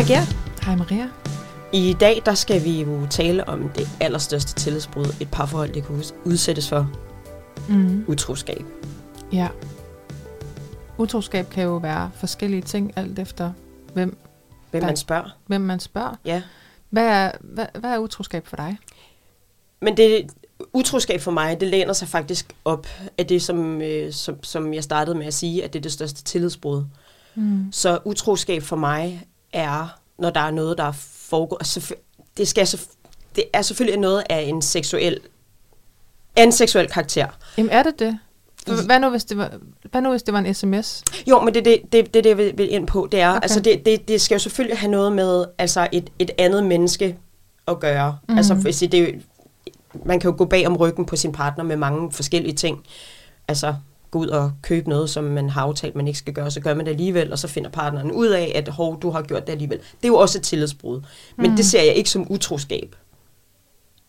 Hej Gert. Hej Maria. I dag der skal vi jo tale om det allerstørste tillidsbrud, et parforhold det kan udsættes for. Mm. Utroskab. Ja. Utroskab kan jo være forskellige ting, alt efter hvem, Hvem Der- man spørger. hvem man spørger. Ja. Hvad er, hvad, hvad er utroskab for dig? Men det utroskab for mig, det læner sig faktisk op af det, som, øh, som, som jeg startede med at sige, at det er det største tillidsbrud. Mm. Så utroskab for mig er, når der er noget, der foregår. Altså, det, skal, det er selvfølgelig noget af en seksuel, af en seksuel karakter. Jamen er det det? Hvad, nu, hvis det var, hvad nu hvis det var en sms? Jo, men det er det, det, det, det, jeg vil, ind på. Det er, Okay. altså det, det, det skal jo selvfølgelig have noget med altså et, et andet menneske at gøre. Mm. Altså, hvis det, er man kan jo gå bag om ryggen på sin partner med mange forskellige ting. Altså, gå ud og købe noget, som man har aftalt, man ikke skal gøre, så gør man det alligevel, og så finder partneren ud af, at hov, du har gjort det alligevel. Det er jo også et tillidsbrud. Men mm. det ser jeg ikke som utroskab.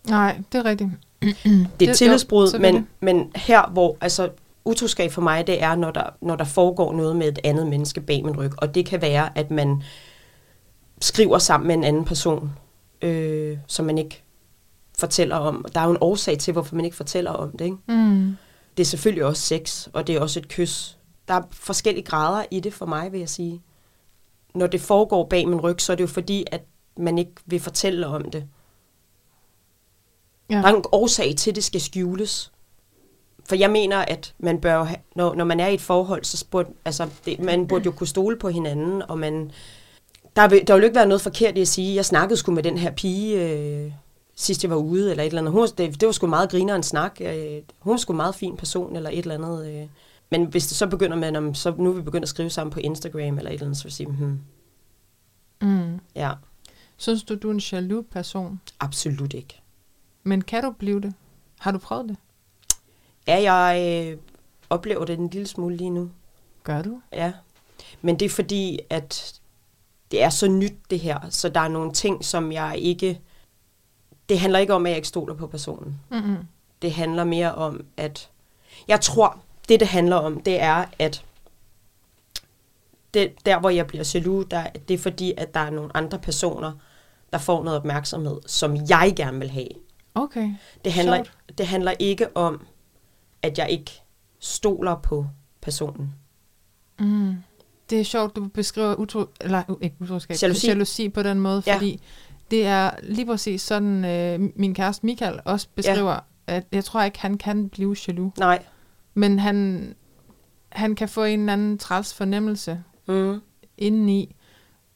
Nej, det er rigtigt. Det er et tillidsbrud, jo, men, men her, hvor altså, utroskab for mig, det er, når der, når der foregår noget med et andet menneske bag min ryg. Og det kan være, at man skriver sammen med en anden person, øh, som man ikke fortæller om. Der er jo en årsag til, hvorfor man ikke fortæller om det. Ikke? Mm. Det er selvfølgelig også sex, og det er også et kys. Der er forskellige grader i det for mig, vil jeg sige. Når det foregår bag min ryg, så er det jo fordi, at man ikke vil fortælle om det. Ja. Der er en årsag til, at det skal skjules. For jeg mener, at man bør når, når man er i et forhold, så burde, altså, det, man burde jo kunne stole på hinanden, og man, der, vil, der vil jo ikke være noget forkert i at sige, jeg snakkede sgu med den her pige, øh, sidst jeg var ude, eller et eller andet. Hun, det, det var sgu meget griner en snak. Øh, hun var sgu en meget fin person, eller et eller andet. Øh. Men hvis det så begynder med, om, så nu er vi begyndt at skrive sammen på Instagram, eller et eller andet, så vil jeg sige, hmm, Mm. ja, Synes du, du er en jaloux person? absolut ikke. Men kan du blive det? Har du prøvet det? Ja, jeg øh, oplever det en lille smule lige nu. Gør du? Ja, men det er fordi, at det er så nyt det her, så der er nogle ting, som jeg ikke... Det handler ikke om, at jeg ikke stoler på personen. Mm-mm. Det handler mere om, at... Jeg tror, det det handler om, det er, at det, der, hvor jeg bliver jaloux, der, det er fordi, at der er nogle andre personer, der får noget opmærksomhed, som jeg gerne vil have. Okay. Det handler, Sjovt. det handler ikke om, at jeg ikke stoler på personen. Mm. Det er sjovt, du beskriver utro, eller ikke utroskab, Jalousi. jalousi på den måde, Ja. Det er lige præcis sådan, øh, min kæreste Michael også beskriver, at jeg tror ikke, han kan blive jaloux, Nej. men han, han kan få en eller anden træls fornemmelse Mm. indeni,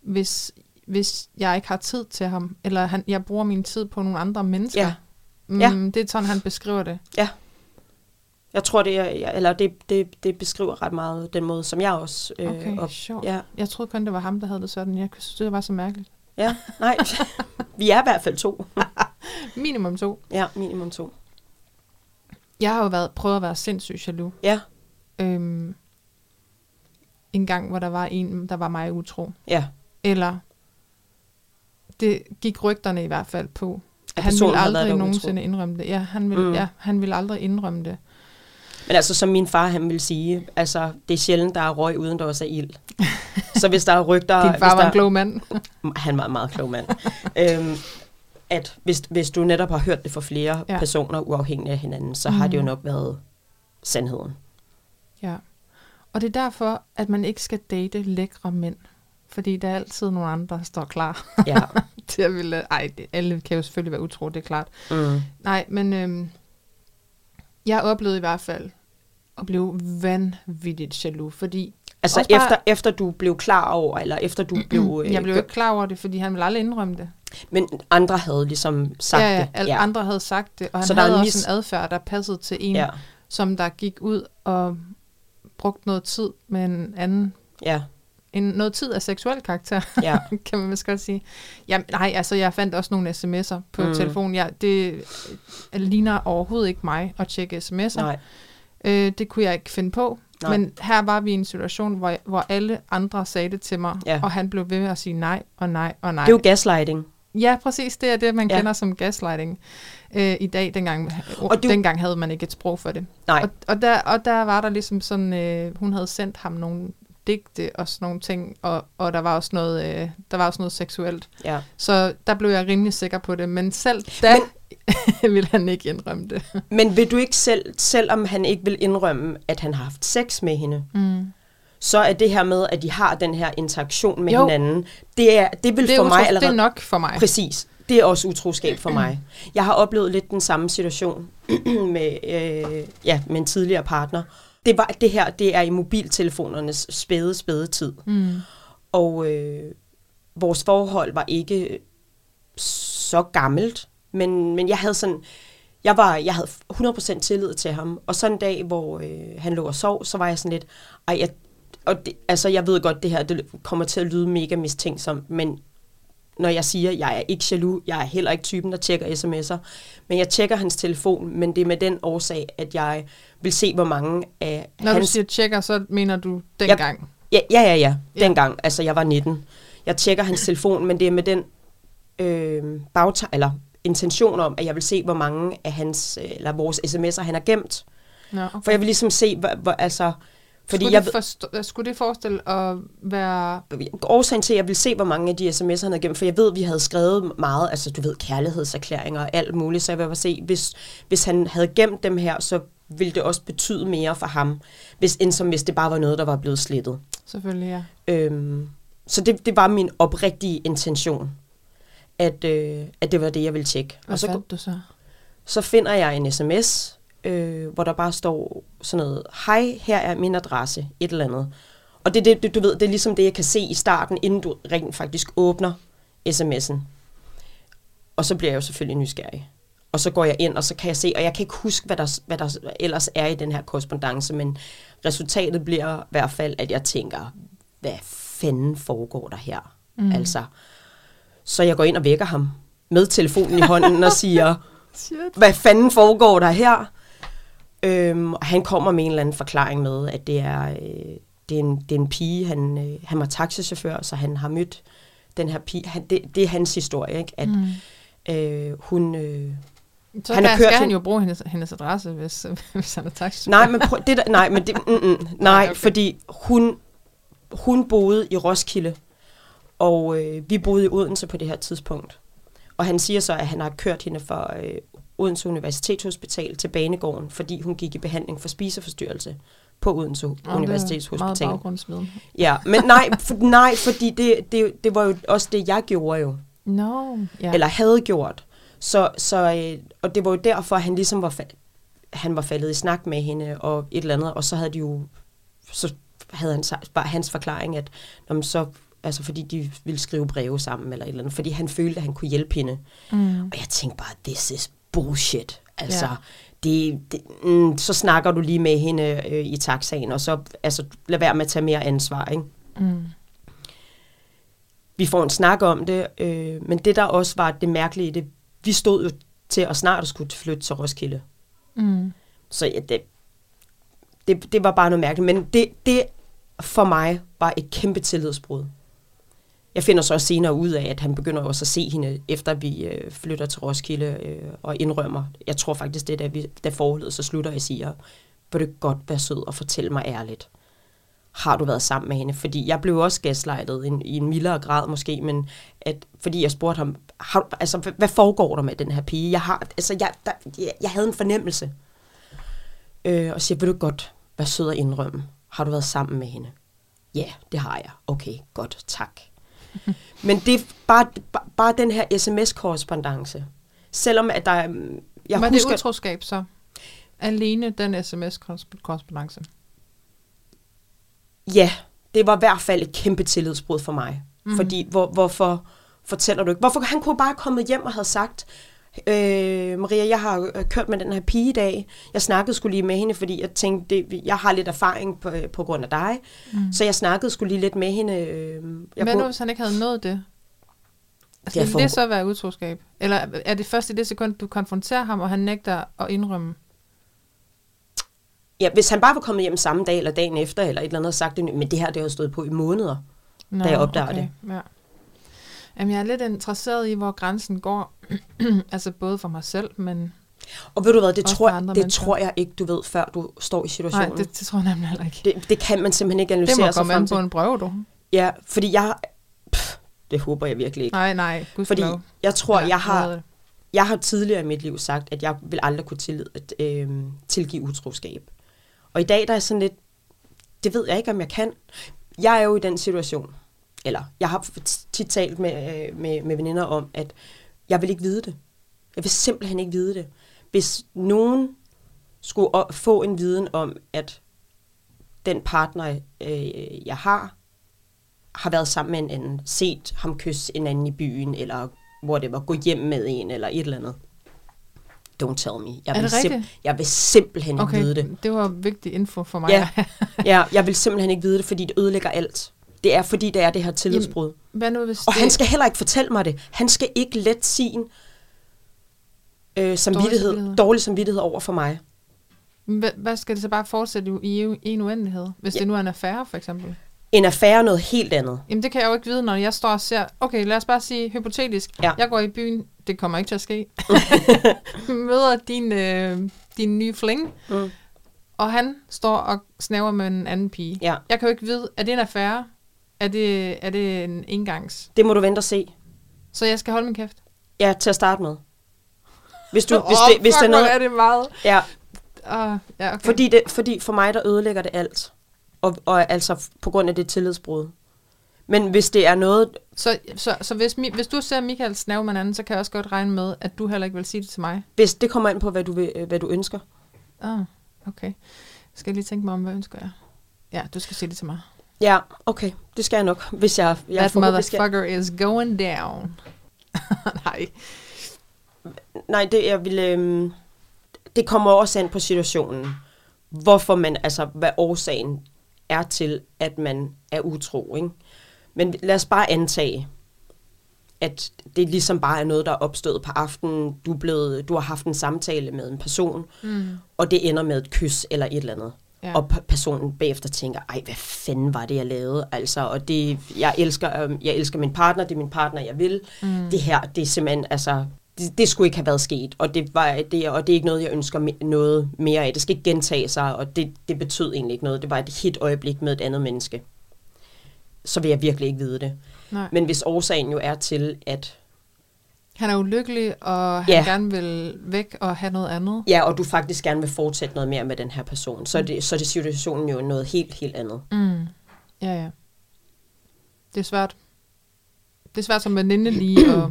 hvis, hvis jeg ikke har tid til ham, eller han, jeg bruger min tid på nogle andre mennesker. Ja. Mm, Ja. Det er sådan, han beskriver det. Jeg tror, det, er, eller det, det, det beskriver ret meget den måde, som jeg også... Øh, Okay, op, sjovt. ja, Jeg troede kun, det var ham, der havde det sådan. Jeg synes, det var så mærkeligt. Ja, nej. Vi er i hvert fald to. Minimum to. Ja, minimum to. Jeg har jo været, prøvet at være sindssygt jaloux. Ja, Øhm, en gang, hvor der var en, der var mig utro. ja. Eller det gik rygterne i hvert fald på. At han ville aldrig nogensinde indrømme det. Ja, han ville, mm. ja, han ville aldrig indrømme det. Men altså, som min far, han vil sige, altså, det er sjældent, der er røg, uden der også er ild. Så hvis der er rygter... Din far var der, en klog mand. Han var en meget klog mand. øhm, at hvis, hvis du netop har hørt det fra flere Ja. personer, uafhængigt af hinanden, så mm. har det jo Mhm. nok været sandheden. Ja. Og det er derfor, at man ikke skal date lækre mænd. Fordi der er altid nogle andre, der står klar Ja. til at ville... Ej, det, alle kan jo selvfølgelig være utro, det er klart. Mm. Nej, men øhm, jeg oplevede i hvert fald at blive vanvittigt jaloux, fordi Altså bare- efter, efter du blev klar over, eller efter du blev... øh, jeg blev ikke klar over det, fordi han ville aldrig indrømme det. Men andre havde ligesom sagt ja, ja, det. alle andre havde sagt det, og han Så havde en også mis- en adfærd, der passede til en, ja. som der gik ud og brugte noget tid med en anden, Ja, en, noget tid af seksuel karakter, ja. kan man vist godt sige. Jamen, nej, altså jeg fandt også nogle sms'er på Mm. telefonen. Ja, det øh, ligner overhovedet ikke mig at tjekke sms'er. Nej, Øh, det kunne jeg ikke finde på. Nej. Men her var vi i en situation, hvor, hvor alle andre sagde det til mig, Ja. og han blev ved med at sige nej og nej og nej. det er jo gaslighting. Ja, præcis. Det er det, man Ja. ja. kender som gaslighting øh, i dag. Dengang, og du- dengang havde man ikke et sprog for det. Nej. Og, og, der, og der var der ligesom sådan, øh, hun havde sendt ham nogle digte og sådan nogle ting, og, og der var også noget, øh, der var også noget seksuelt. Ja. Så der blev jeg rimelig sikker på det, men selv da men, ville han ikke indrømme det. Men vil du ikke selv, selvom han ikke vil indrømme, at han har haft sex med hende, Mm. så er det her med, at de har den her interaktion med Jo. hinanden, det, er, det vil Det er, for utro, mig det allerede... er nok for mig. Præcis. Det er også utroskab for mig. Jeg har oplevet lidt den samme situation med, øh, ja, med en tidligere partner. Det, var, det her, det er i mobiltelefonernes spæde, spæde tid. Mm. Og øh, vores forhold var ikke så gammelt, men, men jeg havde sådan, jeg, var, jeg havde 100% tillid til ham. Og sådan en dag, hvor øh, han lå og sov, så var jeg sådan lidt, ej, jeg, og det, altså jeg ved godt, det her det kommer til at lyde mega mistænksomt, men når jeg siger, at jeg er ikke jaloux, jeg er heller ikke typen, der tjekker sms'er, men jeg tjekker hans telefon, men det er med den årsag, at jeg vil se, hvor mange af Når hans... du siger tjekker, så mener du dengang. Ja, ja, ja, ja. Ja. Dengang, altså jeg var 19. Jeg tjekker hans telefon, men det er med den øh, bagtag, eller intention om, at jeg vil se, hvor mange af hans, øh, eller vores sms'er, han har gemt. Nå, okay. For jeg vil ligesom se, hvor, hvor altså... Fordi skulle, jeg, det forstå, skulle det forestille at være... årsagen til, at jeg vil se, hvor mange af de sms'er, han har gemt, for jeg ved, at vi havde skrevet meget, altså du ved, kærlighedserklæringer og alt muligt, så jeg vil bare se, hvis, hvis han havde gemt dem her, så ville det også betyde mere for ham, hvis, end som hvis det bare var noget, der var blevet slettet. Selvfølgelig, ja. Øhm, så det, det var min oprigtige intention, at, øh, at det var det, jeg ville tjekke. Hvad Og så, fandt du så? så finder jeg en sms, øh, hvor der bare står sådan noget, hej, her er min adresse, et eller andet. Og det, det, det, du ved, det er ligesom det, jeg kan se i starten, inden du rent faktisk åbner sms'en. Og så bliver jeg jo selvfølgelig nysgerrig. Og så går jeg ind, og så kan jeg se, og jeg kan ikke huske, hvad der, hvad der ellers er i den her korrespondence, men resultatet bliver i hvert fald, at jeg tænker, hvad fanden foregår der her? Mm. Altså, så jeg går ind og vækker ham med telefonen i hånden og siger, Shit. hvad fanden foregår der her? Øhm, og han kommer med en eller anden forklaring med, at det er, øh, det er, en, det er en pige, han, øh, han var taxichauffør, så han har mødt den her pige. Han, det, det er hans historie, ikke? At Mm. øh, hun... Øh, Så Han han har skal kørt han jo bruge hendes, hendes adresse, hvis, hvis han er taxi. nej, men prøv, det der, nej, men det, mm, mm, nej, okay. fordi hun, hun boede i Roskilde, og øh, vi boede i Odense på det her tidspunkt. Og han siger så, at han har kørt hende fra øh, Odense Universitetshospital til Banegården, fordi hun gik i behandling for spiseforstyrrelse på Odense er Universitetshospital. Meget. Ja, men nej, for, nej fordi det, det, det var jo også det, jeg gjorde jo, No, ja. eller havde gjort. Så, så, øh, og det var jo derfor, at han ligesom var, han var faldet i snak med hende og et eller andet, og så havde de jo, så havde han bare hans forklaring, at når så, altså fordi de ville skrive breve sammen eller et eller andet, fordi han følte, at han kunne hjælpe hende. Mm. Og jeg tænkte bare, this is bullshit. Altså, Ja. det, det, mm, så snakker du lige med hende øh, i taxaen, og så altså, lad være med at tage mere ansvar, ikke? Mm. vi får en snak om det, øh, men det der også var det mærkelige i det, vi stod jo til at snart skulle flytte til Roskilde. Mm. Så ja, det, det, det var bare noget mærkeligt, men det, det for mig var et kæmpe tillidsbrud. Jeg finder så også senere ud af, at han begynder også at se hende, efter vi øh, flytter til Roskilde øh, og indrømmer. Jeg tror faktisk, det er, da, vi, da forholdet så slutter, jeg siger, vil du godt være sød og fortælle mig ærligt. Har du været sammen med hende? Fordi jeg blev også gaslightet i en, i en mildere grad måske, men at, fordi jeg spurgte ham, har, altså, hvad foregår der med den her pige? Jeg, har, altså, jeg, der, jeg, jeg havde en fornemmelse. Øh, og siger, vil du godt være sød og indrømme? Har du været sammen med hende? Ja, det har jeg. Okay, godt, tak. Men det er bare, bare, den her sms-korrespondence. Selvom at der er... Jeg Var husker, det utroskab så? Alene den sms-korrespondence? Ja, det var i hvert fald et kæmpe tillidsbrud for mig. Mm. Fordi, hvor, hvorfor fortæller du ikke? Hvorfor han kunne bare kommet hjem og havde sagt, øh, Maria, jeg har øh, kørt med den her pige i dag. Jeg snakkede skulle lige med hende, fordi jeg tænkte, det, jeg har lidt erfaring på, på grund af dig. Mm. Så jeg snakkede skulle lige lidt med hende. Øh, jeg Hvad nu, kunne, hvis han ikke havde nået det? Altså, Det er for- det så være utroskab? Eller er det først i det sekund, du konfronterer ham, og han nægter at indrømme? ja, hvis han bare var kommet hjem samme dag, eller dagen efter, eller et eller andet og sagt det, men det her, det har stået på i måneder. Nå, Da jeg opdager det. Ja. Jamen, jeg er lidt interesseret i, hvor grænsen går. altså både for mig selv, men Og ved du hvad, det, tror, andre det mennesker. tror jeg ikke, du ved, før du står i situationen. Nej, det, det tror jeg nemlig heller ikke. det, det kan man simpelthen ikke Det analysere må sig komme frem an til. på en prøve, du. Ja, fordi jeg... Pff, det håber jeg virkelig ikke. Nej, nej, Fordi gudskelov. jeg tror, Ja, jeg har... det. Jeg har tidligere i mit liv sagt, at jeg vil aldrig kunne tillid, at, øh, tilgive utroskab. Og i dag der er sådan lidt, det ved jeg ikke, om jeg kan. Jeg er jo i den situation, eller jeg har tit talt med, øh, med, med veninder om, at jeg vil ikke vide det. Jeg vil simpelthen ikke vide det. Hvis nogen skulle få en viden om, at den partner, øh, jeg har, har været sammen med en anden, set ham kysse en anden i byen, eller hvor det var, gå hjem med en, eller et eller andet. Don't tell me. Jeg vil, rigtigt? jeg vil simpelthen ikke Okay, vide det. det var vigtig info for mig. Ja. Ja, jeg vil simpelthen ikke vide det, fordi det ødelægger alt. Det er, fordi det er det her tillidsbrud. Hvad nu, hvis Og det... han skal heller ikke fortælle mig det. Han skal ikke let sin øh, samvittighed, samvittighed. dårlig samvittighed over for mig. Hvad, hvad skal det så bare fortsætte i, i, en uendelighed? Hvis Ja. det nu er en affære, for eksempel? En affære er noget helt andet. Jamen, det kan jeg jo ikke vide, når jeg står og ser... Okay, lad os bare sige hypotetisk. Ja. Jeg går i byen. Det kommer ikke til at ske. Møder din, øh, din nye fling. Mm. Og han står og snaver med en anden pige. Ja, Jeg kan jo ikke vide, er det en affære? Er det, er det en engangs? det må du vente og se. Så jeg skal holde min kæft? Ja, til at starte med. Hvis, du, Åh, hvis, det, hvis det er noget... er det meget. Ja, Uh, ja, okay. fordi, det, fordi for mig, der ødelægger det alt. Og, og altså på grund af det tillidsbrud. Men hvis det er noget... Så, så, så hvis, Mi- hvis du ser Michael snave med en anden, så kan jeg også godt regne med, at du heller ikke vil sige det til mig. Hvis det kommer ind på, hvad du, vil, øh, hvad du ønsker. Ah, okay. Skal jeg lige tænke mig om, hvad ønsker jeg? Ja, du skal sige det til mig. Ja, okay. Det skal jeg nok. Hvis jeg... jeg That forhåbentlig skal- motherfucker is going down. Nej. Nej, det jeg vil... Øhm, det kommer også an på situationen. Hvorfor man, altså hvad årsagen er til, at man er utro, ikke? Men lad os bare antage, at det ligesom bare er noget, der er opstået på aftenen. Du, er blevet, du har haft en samtale med en person, Mm. og det ender med et kys eller et eller andet. Ja. Og personen bagefter tænker, ej, hvad fanden var det, jeg lavede? Altså, og det, jeg elsker, øhm, jeg elsker min partner, det er min partner, jeg vil. Mm. Det her, det er simpelthen, altså, det, det skulle ikke have været sket, og det, var, det, og det er ikke noget, jeg ønsker me- noget mere af. Det skal ikke gentage sig, og det, det betød egentlig ikke noget. Det var et hit øjeblik med et andet menneske. Så vil jeg virkelig ikke vide det. Nej. Men hvis årsagen jo er til, at Han er ulykkelig, og han Ja. gerne vil væk og have noget andet. ja, og du faktisk gerne vil fortsætte noget mere med den her person, så er det, så er det situationen jo noget helt, helt andet. Mm. Ja, ja. Det er svært. Det er svært som veninde lige at,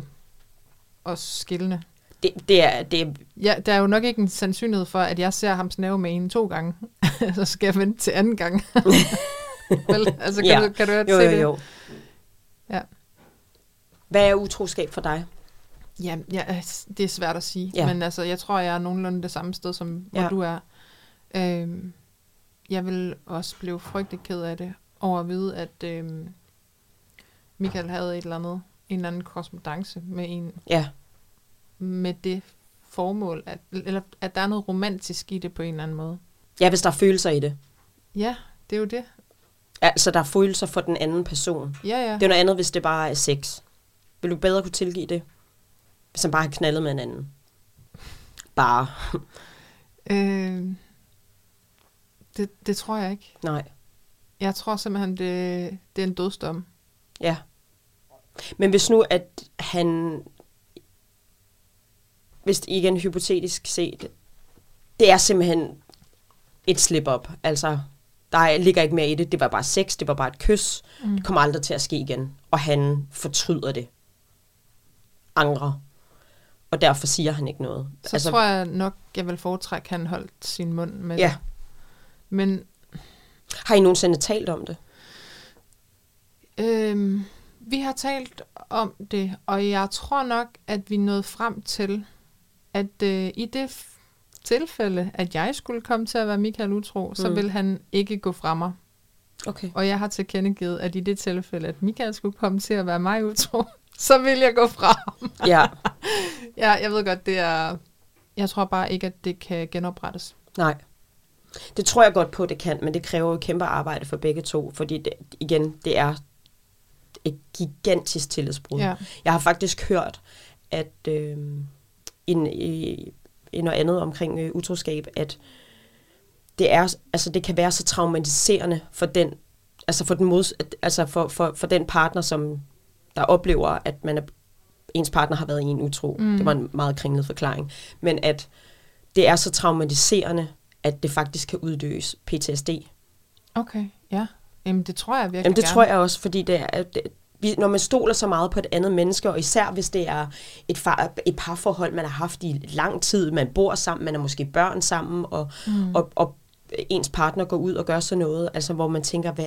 at skille. Det, det er, det Ja, der er jo nok ikke en sandsynlighed for, at jeg ser ham snave med en to gange. så skal jeg vente til anden gang. Vel, altså, kan, Ja. du, kan du jo, se jo, det? jo. Ja. Hvad er utroskab for dig? Ja, ja, det er svært at sige. Ja. Men altså, jeg tror, jeg er nogenlunde det samme sted, som hvor Ja. du er. Øhm, jeg vil også blive frygtelig ked af det, over at vide, at øhm, Michael havde et eller andet, en eller anden korrespondence med en, Ja, med det formål, at, eller at der er noget romantisk i det på en eller anden måde. ja hvis der er følelser i det. Ja, det er jo det. Altså, der er følelser for den anden person. Ja, ja. Det er noget andet, hvis det bare er sex. Vil du bedre kunne tilgive det? Han bare har knaldet med en anden. Bare. Øh, det, det tror jeg ikke. Nej. Jeg tror simpelthen, det, det er en dødsdom. Ja. Men hvis nu, at han... Hvis det igen hypotetisk set, det er simpelthen et slip-up. Altså, der er- ligger ikke mere i det. Det var bare sex, det var bare et kys. Mm. Det kommer aldrig til at ske igen. Og han fortryder det. Angrer. Og derfor siger han ikke noget. Så altså, tror jeg nok, jeg vil foretrække, at han holdt sin mund med Ja. det. Men Har I nogensinde talt om det? øhm, vi har talt om det, og jeg tror nok, at vi nåede frem til, at øh, i det tilfælde, at jeg skulle komme til at være Michael utro, mm. så vil han ikke gå fra mig. Okay. Og jeg har tilkendegivet, at i det tilfælde, at Michael skulle komme til at være mig utro, så vil jeg gå fra ham. Ja, Ja, jeg ved godt, det er... Jeg tror bare ikke, at det kan genoprettes. nej. Det tror jeg godt på, det kan, men det kræver jo kæmpe arbejde for begge to, fordi det, igen, det er et gigantisk tillidsbrud. Ja. Jeg har faktisk hørt, at øh, en, i, noget andet omkring øh, utroskab, at det, er, altså, det kan være så traumatiserende for den, altså for den, mods, altså for, for, for den partner, som der oplever, at man er, ens partner har været i en utro. Mm. Det var en meget kringlet forklaring. Men at det er så traumatiserende, at det faktisk kan uddøs PTSD. Okay, ja. Jamen, det tror jeg virkelig Jamen, det gerne. tror jeg også, fordi det er, det, vi- når man stoler så meget på et andet menneske, og især hvis det er et, far, et parforhold, man har haft i lang tid, man bor sammen, man er måske børn sammen, og, mm. og, og ens partner går ud og gør sådan noget, altså hvor man tænker, hvad,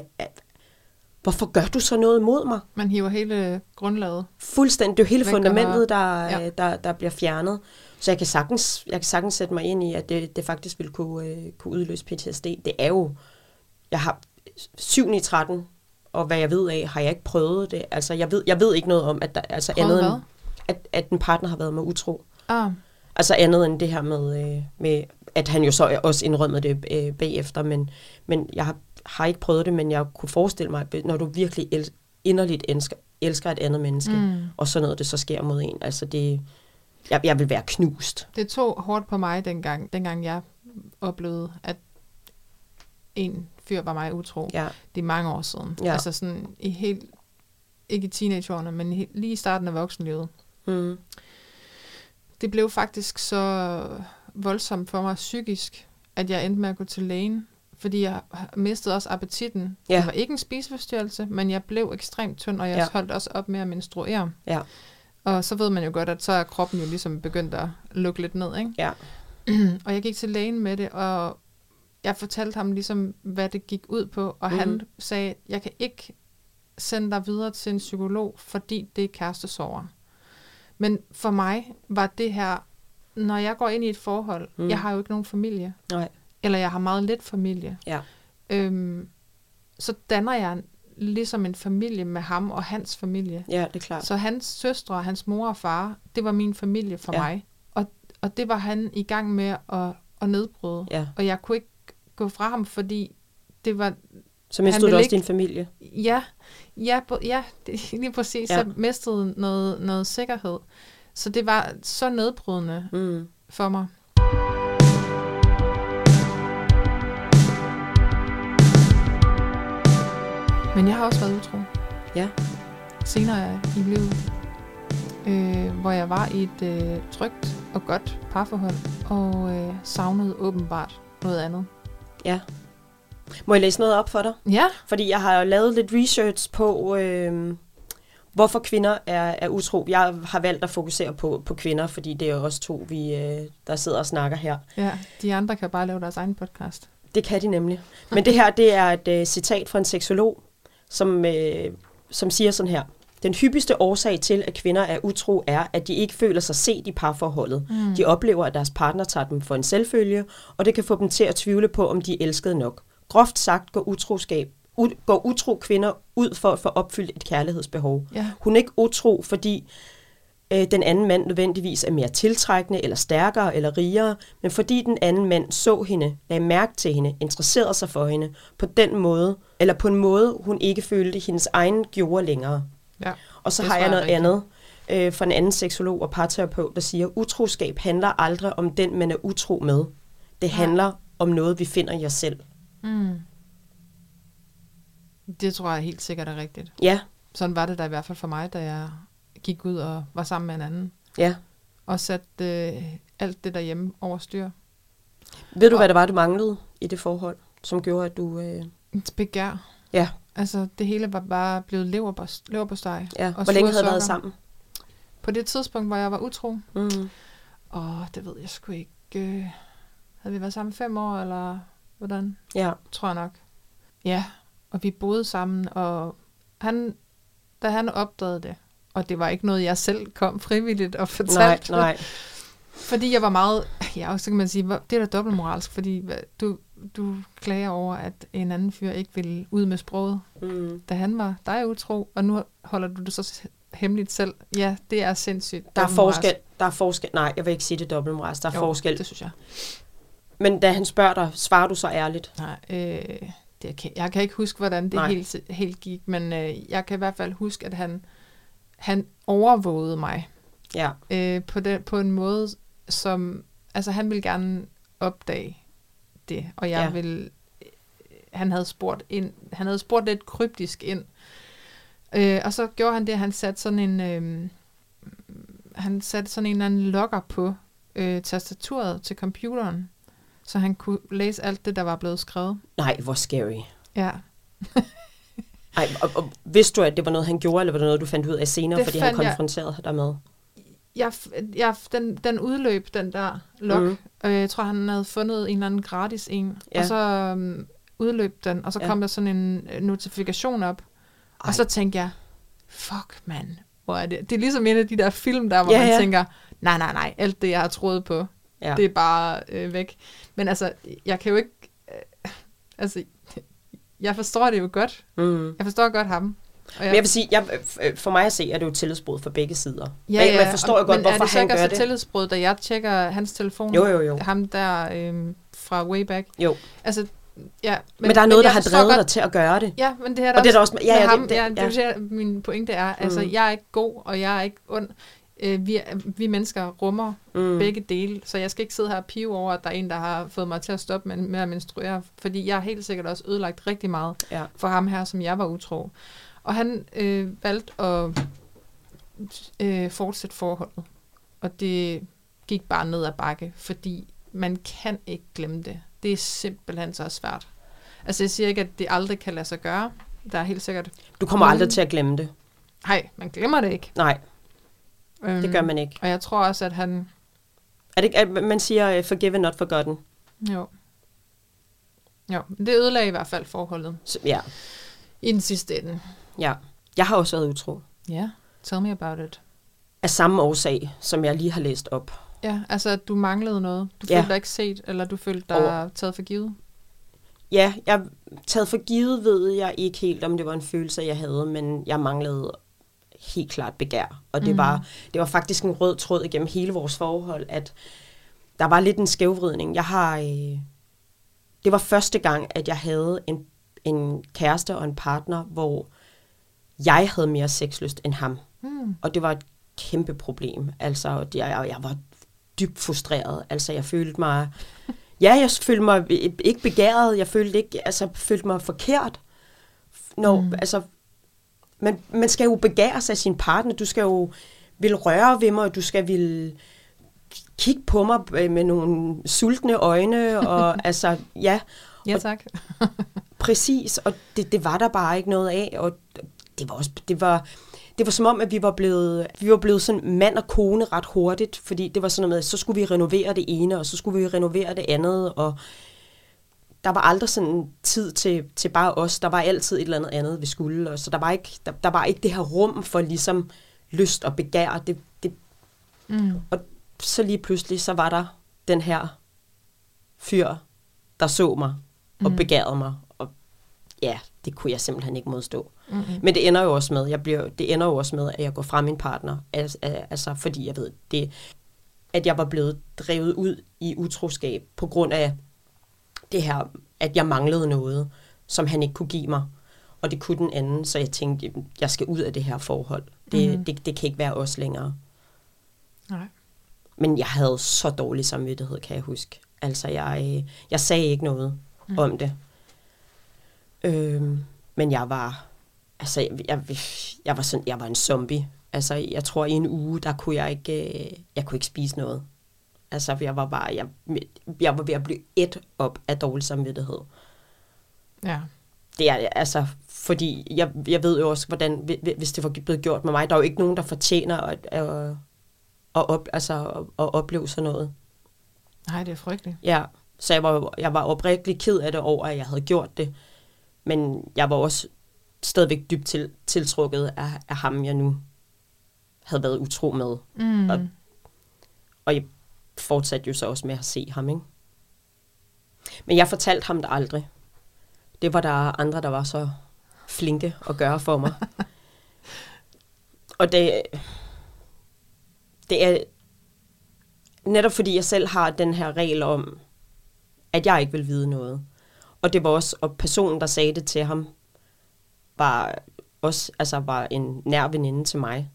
hvorfor gør du så noget mod mig? Man hiver hele grundlaget. Fuldstændig, det er jo hele Væk, fundamentet, der, ja. ja. der, der bliver fjernet. Så jeg kan sagtens, jeg kan sagtens sætte mig ind i, at det, det faktisk vil kunne, øh, kunne udløse PTSD. Det er jo, jeg har 7 i 13, og hvad jeg ved af, har jeg ikke prøvet det. Altså, jeg ved, jeg ved ikke noget om, at der altså Prøvet andet end, at, at en partner har været med utro. Ah, Altså andet end det her med, øh, med at han jo så også indrømmede det øh, bagefter, men, men jeg har, har ikke prøvet det, men jeg kunne forestille mig, at når du virkelig el, inderligt elsker, elsker et andet menneske, Mm. og sådan noget, det så sker mod en, altså det, jeg, jeg vil være knust. det tog hårdt på mig dengang, dengang jeg oplevede, at en fyr var mig utro. Ja, Det er mange år siden. Ja. Altså sådan i helt, ikke i teenageårene, men i, lige i starten af voksenlivet. mm, Det blev faktisk så voldsomt for mig psykisk, at jeg endte med at gå til lægen, fordi jeg mistede også appetitten. Ja. Det var ikke en spiseforstyrrelse, men jeg blev ekstremt tynd, og jeg Ja. holdt også op med at menstruere. ja, Og så ved man jo godt, at så er kroppen jo ligesom begyndt at lukke lidt ned, ikke? ja, og jeg gik til lægen med det, og jeg fortalte ham ligesom, hvad det gik ud på, og mm. han Mhm. sagde, jeg kan ikke sende dig videre til en psykolog, fordi det er kærestesorger. Men for mig var det her, når jeg går ind i et forhold, mm. Mm. jeg har jo ikke nogen familie, nej, eller jeg har meget lidt familie, ja, øhm, så danner jeg ligesom en familie med ham og hans familie. ja, det er klart. Så hans søstre, hans mor og far, det var min familie for ja. Mig. Og, og det var han i gang med at, at nedbryde. Ja, Og jeg kunne ikke gå fra ham, fordi det var, så mistede du også ikke- din familie. ja, ja, ja det, lige præcis. Ja. så mistede noget, noget sikkerhed. Så det var så nedbrydende Mm, for mig. Men jeg har også været utro. ja, senere i livet, øh, hvor jeg var i et øh, trygt og godt parforhold, og øh, savnede åbenbart noget andet. ja. Må jeg læse noget op for dig? Ja, Fordi jeg har jo lavet lidt research på, øh, hvorfor kvinder er, er utro. Jeg har valgt at fokusere på, på kvinder, fordi det er jo også to, vi, øh, der sidder og snakker her. ja, de andre kan bare lave deres egen podcast. Det kan de nemlig. Men det her, det er et øh, citat fra en seksolog, som, øh, som siger sådan her. Den hyppigste årsag til, at kvinder er utro, er, at de ikke føler sig set i parforholdet. Mm. De oplever, at deres partner tager dem for en selvfølge, og det kan få dem til at tvivle på, om de er elskede nok. Groft sagt går utroskab ud, går utro kvinder ud for at få opfyldt et kærlighedsbehov. Ja. Hun er ikke utro, fordi øh, den anden mand nødvendigvis er mere tiltrækkende, eller stærkere, eller rigere, men fordi den anden mand så hende, lagde mærke til hende, interesserede sig for hende, på den måde, eller på en måde, hun ikke følte, hendes egen gjorde længere. Ja. Og så har jeg noget er andet øh, fra en anden seksolog og parterapeut, der siger, utroskab handler aldrig om den, man er utro med. Det handler om noget, vi finder i os selv. Mm. Det tror jeg helt sikkert er rigtigt. Ja, Sådan var det da i hvert fald for mig, da jeg gik ud og var sammen med en anden. ja. Og satte øh, alt det derhjemme over styr. Ved du, Og- hvad det var, du manglede i det forhold, som gjorde, at du... Øh, Et begær. ja, Altså, det hele var bare blevet leverpos- leverpostej. ja. Og Hvor længe havde I været sammen? På det tidspunkt, hvor jeg var utro, Mm. og det ved jeg sgu ikke, øh, havde vi været sammen fem år, eller hvordan? Ja, Tror jeg nok. Ja, og vi boede sammen, og han, da han opdagede det, og det var ikke noget, jeg selv kom frivilligt og nej, fortalte, nej. fordi jeg var meget, ja, så kan man sige, det er da dobbeltmoralsk, fordi du, du klager over, at en anden fyr ikke vil ud med sproget, Mm. da han var dig utro, og nu holder du det så hemmeligt selv. Ja, det er sindssygt. Der er forskel. Der er forskel. Nej, jeg vil ikke sige det dobbeltmoralsk. Der er Jo, forskel. det synes jeg. Men da han spørger dig, svarer du så ærligt? Nej, øh, det kan, jeg kan ikke huske, hvordan det Nej. helt, helt gik, men øh, jeg kan i hvert fald huske, at han, han overvågede mig Ja. øh, på, den, på en måde, som altså han ville gerne opdage det, og jeg Ja. ja. vil, han havde spurgt ind, han havde spurgt lidt kryptisk ind, øh, og så gjorde han det, han satte sådan en, øh, han satte sådan en eller anden logger på øh, tastaturet til computeren, så han kunne læse alt det, der var blevet skrevet. Nej, hvor scary. Ja, Ej, og, og vidste du, at det var noget, han gjorde, eller var det noget, du fandt ud af senere, Det fordi han fandt jeg- konfronterede dig med? jeg, jeg, den, den udløb, den der. Mhm. Mm. Øh, jeg tror, han havde fundet en eller anden gratis en. Ja. Og så um, udløb den, og så Ja. kom der sådan en øh, notifikation op. Ej. Og så tænkte jeg, fuck mand, hvor er det? Det er ligesom en af de der film, der hvor Ja, man ja. tænker, nej, nej, nej, alt det, jeg har troet på, ja. det er bare øh, væk. Men altså, jeg kan jo ikke... Øh, altså, jeg forstår det jo godt. Mm. Jeg forstår godt ham. Og Men jeg vil sige, jeg, øh, for mig at se, er det jo tillidsbrud for begge sider. Ja, Men ja. Man forstår jo godt, men hvorfor er det så han ikke gør også det. tillidsbrud, da jeg tjekker hans telefon? Jo, jo, jo. Ham der øhm, fra way back. Jo. Altså, ja. Men, men der er noget, der jeg har drevet godt, dig til at gøre det. Ja, men det her Og det er der også... Ja, ja, ham, det, det, ja, det, ja. det, min pointe er. Altså, Mm. jeg er ikke god, og jeg er ikke ond. Øh, vi, vi mennesker rummer Mm. begge dele, så jeg skal ikke sidde her og pive over, at der er en, der har fået mig til at stoppe med, med at menstruere, fordi jeg har helt sikkert også ødelagt rigtig meget Ja. for ham her, som jeg var utro. Og han øh, valgte at øh, fortsætte forholdet. Og det gik bare ned ad bakke, fordi man kan ikke glemme det. Det er simpelthen så svært. Altså jeg siger ikke, at det aldrig kan lade sig gøre. Der er helt sikkert... Du kommer Mm. aldrig til at glemme det. Nej, man glemmer det ikke. Nej, Øhm, det gør man ikke. Og jeg tror også, at han... Er det, at man siger, uh, forgiven, not forgotten? Jo. Jo, det ødelagde i hvert fald forholdet. Så, ja, I den sidste ende. ja. Jeg har også været utro. Ja, yeah. tell me about it. Af samme årsag, som jeg lige har læst op. Ja, altså at du manglede noget. Du Ja. følte dig ikke set, eller du følte dig taget for givet. Ja, jeg taget for givet ved jeg ikke helt, om det var en følelse, jeg havde, men jeg manglede helt klart begær. Og det, Mhm. var, det var faktisk en rød tråd igennem hele vores forhold, at der var lidt en skævvridning. Jeg har... Øh, det var første gang, at jeg havde en, en kæreste og en partner, hvor jeg havde mere sexlyst end ham. Mm. Og det var et kæmpe problem. Altså, det- jeg, jeg var dybt frustreret. Altså, jeg følte mig... Ja, jeg følte mig ikke begæret. Jeg følte ikke, altså, følte mig forkert. Når, mm. Mm. altså, man, man skal jo begære sig af sin partner. Du skal jo vil røre ved mig, og du skal vil kigge på mig øh, med nogle sultne øjne. Og altså, ja, Ja, tak. Præcis, og det, det var der bare ikke noget af, og det var også, det var, det var som om, at vi var blevet, vi var blevet sådan mand og kone ret hurtigt, fordi det var sådan noget med, så skulle vi renovere det ene, og så skulle vi renovere det andet, og der var aldrig sådan tid til, til bare os, der var altid et eller andet andet, vi skulle, og så der var ikke, der, der var ikke det her rum for ligesom lyst og begær, det, det, Mm. og så lige pludselig, så var der den her fyr, der så mig og Mm. begærede mig. Og ja, det kunne jeg simpelthen ikke modstå. Mm. Men det ender jo også med, jeg bliver, det ender jo også med, at jeg går fra min partner. Altså, altså fordi jeg ved, det, at jeg var blevet drevet ud i utroskab på grund af det her, at jeg manglede noget, som han ikke kunne give mig. Og det kunne den anden, så jeg tænkte, jeg skal ud af det her forhold. Det, mm. det, det kan ikke være os længere. Nej. Men jeg havde så dårlig samvittighed, kan jeg huske. Altså, jeg, jeg sagde ikke noget Mm. mm. om det. Øhm, men jeg var, altså, jeg, jeg, jeg var sådan, jeg var en zombie. Altså, jeg tror, i en uge, der kunne jeg ikke, øh, jeg kunne ikke spise noget. Altså, jeg var bare, jeg, jeg var ved at blive et op af dårlig samvittighed. Ja. Det er altså, fordi jeg, jeg ved jo også, hvordan, hvi- hvis det var blevet gjort med mig, der er jo ikke nogen, der fortjener at, at, at, op, altså, at, at opleve sådan noget. Nej, det er frygteligt. Ja, så jeg var, jeg var oprigtig ked af det over, at jeg havde gjort det. Men jeg var også stadigvæk dybt til, tiltrukket af, af ham, jeg nu havde været utro med. Mm. Og- Og jeg fortsatte jo så også med at se ham, ikke? Men jeg fortalte ham det aldrig. Det var der andre, der var så flinke at gøre for mig. og det, det er netop fordi jeg selv har den her regel om, at jeg ikke vil vide noget. Og det var også, og personen, der sagde det til ham, var også, altså var en nær veninde til mig.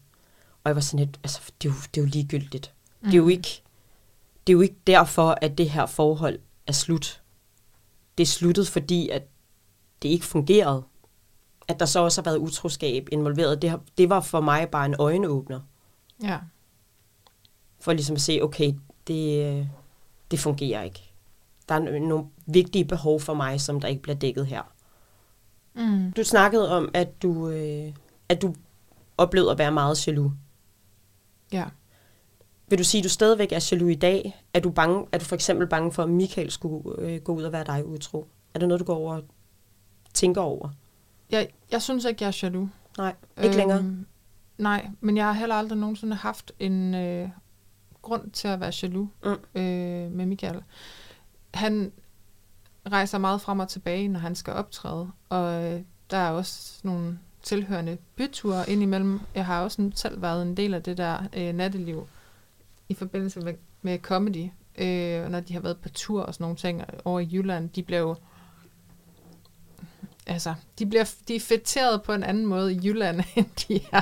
Og jeg var sådan lidt, altså, det er jo, det er jo ligegyldigt. Mm. Det er jo ikke, det er jo ikke derfor, at det her forhold er slut. Det er sluttet, fordi at det ikke fungerede. At der så også har været utroskab involveret, det, har, det var for mig bare en øjenåbner. Ja. For ligesom at se, okay, det, det fungerer ikke. Der er nogle vigtige behov for mig, som der ikke bliver dækket her. Mm. Du snakkede om, at du, øh, at du oplevede at være meget jaloux. Ja. Vil du sige, at du stadigvæk er jaloux i dag? Er du, bange, er du for eksempel bange for, at Michael skulle øh, gå ud og være dig utro? Er det noget, du går over og tænker over? Jeg, jeg synes ikke, jeg er jaloux. Nej, ikke øhm, længere. Nej, men jeg har heller aldrig nogensinde haft en øh, grund til at være jaloux mm. øh, med Michael. Han rejser meget frem og tilbage, når han skal optræde, og øh, der er også nogle tilhørende byture indimellem. Jeg har også selv været en del af det der øh, natteliv i forbindelse med, med comedy, øh, når de har været på tur og sådan nogle ting over i Jylland. De blev altså, de, bliver, de er fætteret på en anden måde i Jylland, end de er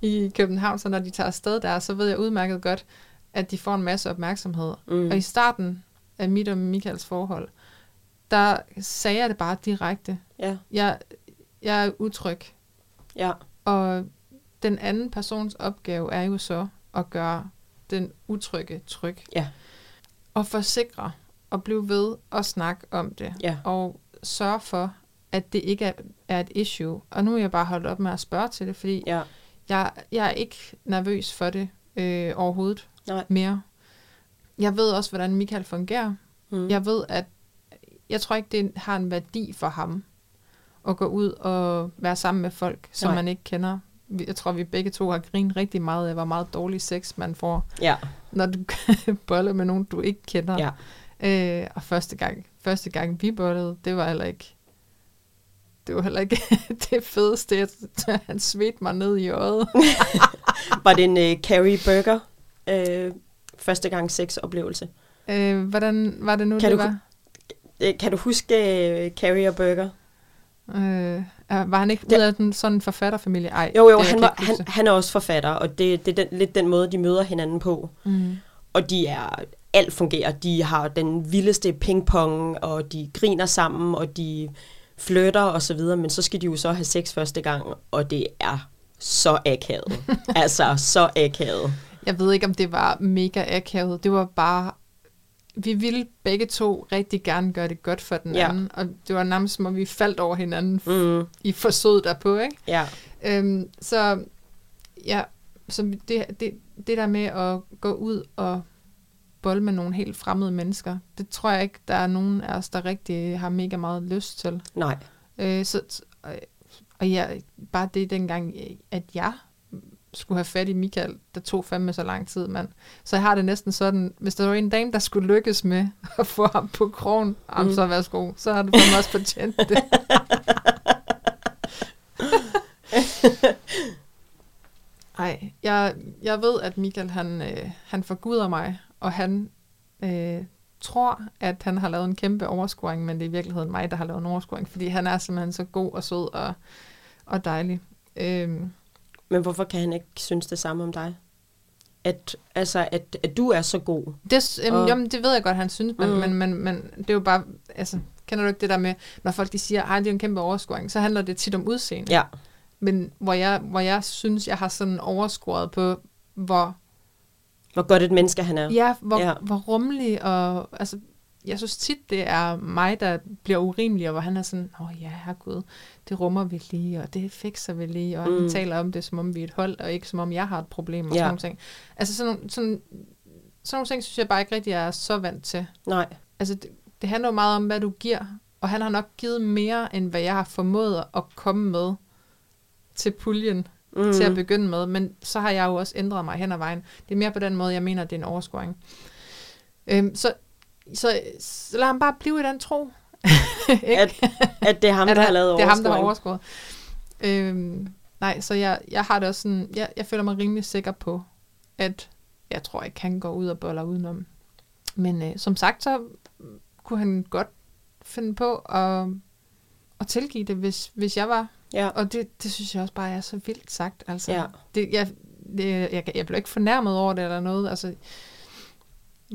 i København. Så når de tager afsted der, så ved jeg udmærket godt, at de får en masse opmærksomhed. Mm. Og i starten af mit og Michaels forhold, der sagde jeg det bare direkte. Ja. Jeg, jeg er utryg. Ja. Og den anden persons opgave er jo så at gøre den utrygge tryg. Ja. Og forsikre og blive ved at snakke om det. Ja. Og sørge for, at det ikke er, er et issue. Og nu er jeg bare holdt op med at spørge til det, fordi ja. jeg, jeg er ikke nervøs for det øh, overhovedet Nej. mere. Jeg ved også, hvordan Michael fungerer. Mm. Jeg ved, at jeg tror ikke, det har en værdi for ham at gå ud og være sammen med folk, som Nej. man ikke kender. Jeg tror, vi begge to har grinet rigtig meget af, hvor meget dårlig sex man får, ja. når du boller med nogen, du ikke kender. Ja. Øh, og første gang, første gang vi bollede, det var heller ikke det var heller ikke det fedeste, at han svedte mig ned i øjet. var det en uh, Carrie Burger uh, første gang sexoplevelse? Uh, hvordan var det nu, kan det du, var? Kan du huske uh, Carrie og Burger? Uh, var han ikke ud af den sådan en forfatterfamilie? Ej, jo, jo, han, var, han, han er også forfatter, og det, det er den, lidt den måde, de møder hinanden på. Mm. Og de er, alt fungerer. De har den vildeste pingpong, og de griner sammen, og de flytter og så videre, men så skal de jo så have sex første gang, og det er så akavet. altså, så akavet. Jeg ved ikke, om det var mega akavet. Det var bare... Vi ville begge to rigtig gerne gøre det godt for den ja. anden, og det var nærmest som om vi faldt over hinanden mm. i forsøget derpå, ikke? Ja. Øhm, så ja, så det, det, det der med at gå ud og bold med nogle helt fremmede mennesker. Det tror jeg ikke, der er nogen af os, der rigtig har mega meget lyst til. Nej. Øh, så, og ja, bare det dengang, at jeg skulle have fat i Michael, der tog fandme så lang tid, mand. Så jeg har det næsten sådan, hvis der var en dame, der skulle lykkes med at få ham på krogen, mm. så værsgo, så har du fandme også fortjent det. Ej, jeg, jeg ved, at Michael, han, øh, han forguder mig, og han øh, tror, at han har lavet en kæmpe overscoring, men det er i virkeligheden mig, der har lavet en overscoring, fordi han er simpelthen så god og sød og, og dejlig. Øhm. Men hvorfor kan han ikke synes det samme om dig? At, altså, at, at du er så god? Det, øhm, og... jamen, det ved jeg godt, han synes, men, mm. men, men, men det er jo bare, altså, kender du ikke det der med, når folk de siger, at det er en kæmpe overscoring, så handler det tit om udseende. Ja. Men hvor jeg, hvor jeg synes, jeg har sådan overscoret på, hvor hvor godt et menneske han er. Ja, hvor, ja. hvor rummelig, og altså, jeg synes tit, det er mig, der bliver urimelig, og hvor han er sådan, åh ja, herregud, det rummer vi lige, og det fikser vi lige, og mm. han taler om det, som om vi er et hold, og ikke som om jeg har et problem, og ja. sådan nogle ting. Altså sådan, sådan, sådan nogle ting, synes jeg bare ikke rigtig, jeg er så vant til. Nej. Altså, det, det handler jo meget om, hvad du giver, og han har nok givet mere, end hvad jeg har formået at komme med til puljen mm. til at begynde med, men så har jeg jo også ændret mig hen ad vejen. Det er mere på den måde, jeg mener, det er en overscoring. Øhm, så, så, så lad ham bare blive i den tro. at, at det er ham, der har lavet Det er ham, der har overskåret. Øhm, nej, så jeg, jeg har det også sådan, jeg, jeg føler mig rimelig sikker på, at jeg tror ikke, han går ud og boller udenom. Men øh, som sagt, så kunne han godt finde på at, at tilgive det, hvis, hvis jeg var Ja. Og det, det synes jeg også bare er så vildt sagt. Altså, ja. det, jeg, det, jeg, jeg bliver ikke fornærmet over det eller noget. Altså,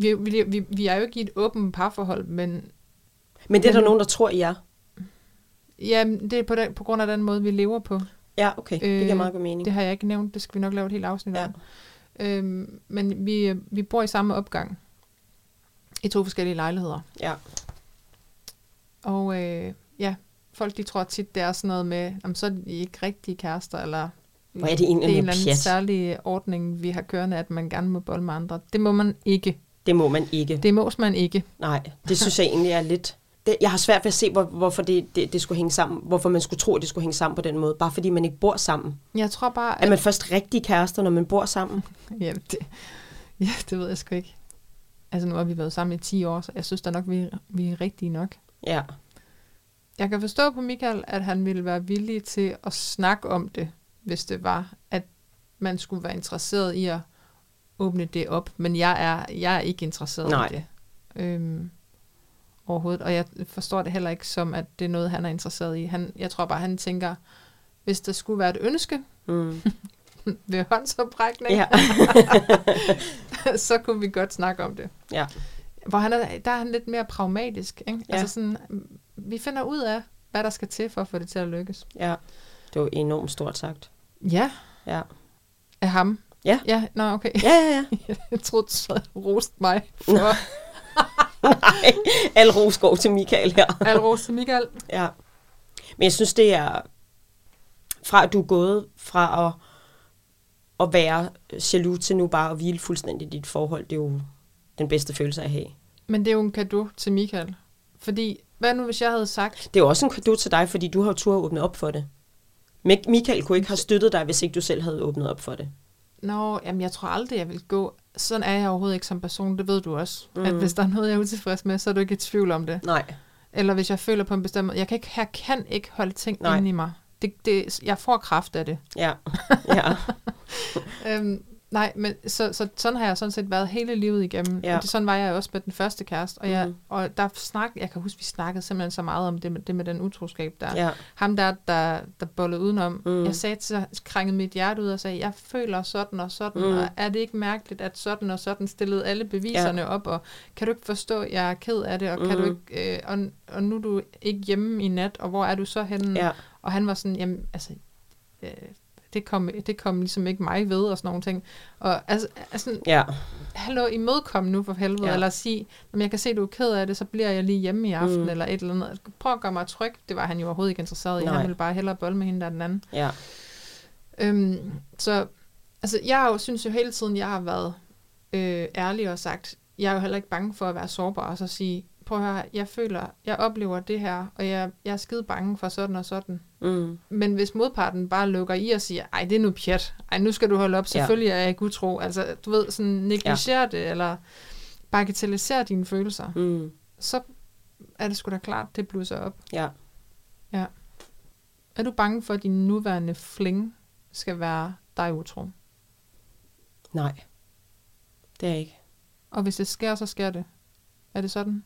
Vi, vi, vi, vi er jo ikke i et åbent parforhold, men Men det er Men- der nogen, der tror, I er. ja, det er på, den, på grund af den måde, vi lever på. Ja, okay. Det giver Øh, meget god mening. Det har jeg ikke nævnt, det skal vi nok lave et helt afsnit Ja. om. Øhm, men vi, vi bor i samme opgang. I to forskellige lejligheder. Ja. Og øh, ja, folk de tror tit, det er sådan noget med, om så er de ikke rigtige kærester, eller Hvor er det det er en eller anden pjat? særlig ordning, vi har kørende, at man gerne må bolle med andre. Det må man ikke. Det må man ikke. Det må man ikke. Nej, det synes jeg egentlig er lidt... Det, jeg har svært ved at se, hvor, hvorfor det, det, det skulle hænge sammen. Hvorfor man skulle tro, at det skulle hænge sammen på den måde. Bare fordi man ikke bor sammen. Jeg tror bare, Er man først rigtig kærester, når man bor sammen? Ja, det, ja, det ved jeg sgu ikke. Altså nu har vi været sammen i 10 år, så jeg synes da nok, vi, vi er rigtige nok. Ja. Jeg kan forstå på Michael, at han ville være villig til at snakke om det, hvis det var, at man skulle være interesseret i at åbne det op. Men jeg er, jeg er ikke interesseret Nej. i det. Øhm, overhovedet. Og jeg forstår det heller ikke som, at det er noget, han er interesseret i. Han, jeg tror bare, han tænker, hvis der skulle være et ønske Mm. ved håndsoprækning, Ja. så kunne vi godt snakke om det. ja. Hvor han er, der er han lidt mere pragmatisk. Ikke? Ja. Altså sådan, vi finder ud af, hvad der skal til for at få det til at lykkes. ja. Det var enormt stort sagt. Ja. Ja. Af ham? Ja. Ja, nå okay. Ja, ja, ja. Jeg troede, du så rost mig for Nej, al ros går til Michael her. al ros til Michael. Ja. Men jeg synes, det er fra at du er gået fra at, at være jaloux til nu bare at hvile fuldstændig dit forhold, det er jo den bedste følelse at have. Men det er jo en gave til Michael. Fordi, hvad nu hvis jeg havde sagt, Det er jo også en kado til dig, fordi du har jo tur at åbne op for det. Michael kunne ikke have støttet dig, hvis ikke du selv havde åbnet op for det. Nå, jamen jeg tror aldrig, jeg vil gå. Sådan er jeg overhovedet ikke som person, det ved du også. Mm. At hvis der er noget, jeg er utilfreds med, så er du ikke i tvivl om det. Nej. Eller hvis jeg føler på en bestemt måde. Jeg kan ikke, jeg kan ikke holde ting Nej. inde i mig. Det, det, jeg får kraft af det. Ja. ja. Øhm, nej, men så, så, sådan har jeg sådan set været hele livet igennem. Ja. Ja. Det, sådan var jeg også med den første kæreste. Og, jeg, Mhm. og der snak, jeg kan huske, vi snakkede simpelthen så meget om det med, det med den utroskab der. ja. Ham der, der, der bollede udenom. Mm. Mm. Jeg sagde til krængede mit hjerte ud og sagde, jeg føler sådan og sådan, Mm. mm. og er det ikke mærkeligt, at sådan og sådan stillede alle beviserne ja. op, og kan du ikke forstå, at jeg er ked af det, og, kan Mm. du ikke, øh, og, og nu er du ikke hjemme i nat, og hvor er du så henne? ja. Og han var sådan, jamen, altså, øh, det, kom, det kom ligesom ikke mig ved, og sådan nogle ting. Og altså, altså Ja. hallo, imødekom nu for helvede, Ja. eller sige, om jeg kan se, du er ked af det, så bliver jeg lige hjemme i aften, Mm. mm. eller et eller andet. Prøv at gøre mig tryg. Det var han jo overhovedet ikke interesseret i. Nej. Han ville bare hellere bolle med hende der den anden. Ja. Øhm, så, altså, jeg jo, synes jo hele tiden, jeg har været øh, ærlig og sagt, jeg er jo heller ikke bange for at være sårbar, og så sige, prøv at høre, jeg føler, jeg oplever det her, og jeg, jeg er skide bange for sådan og sådan. Mm. Men hvis modparten bare lukker i og siger, ej, det er nu pjat, ej, nu skal du holde op, selvfølgelig er jeg ikke utro, altså, du ved, sådan negligerer ja. det, eller bagatelliserer dine følelser, Mm. så er det sgu da klart, det blusser op. Ja. Er du bange for, at din nuværende fling skal være dig utro? Nej. Det er jeg ikke. Og hvis det sker, så sker det. Er det sådan?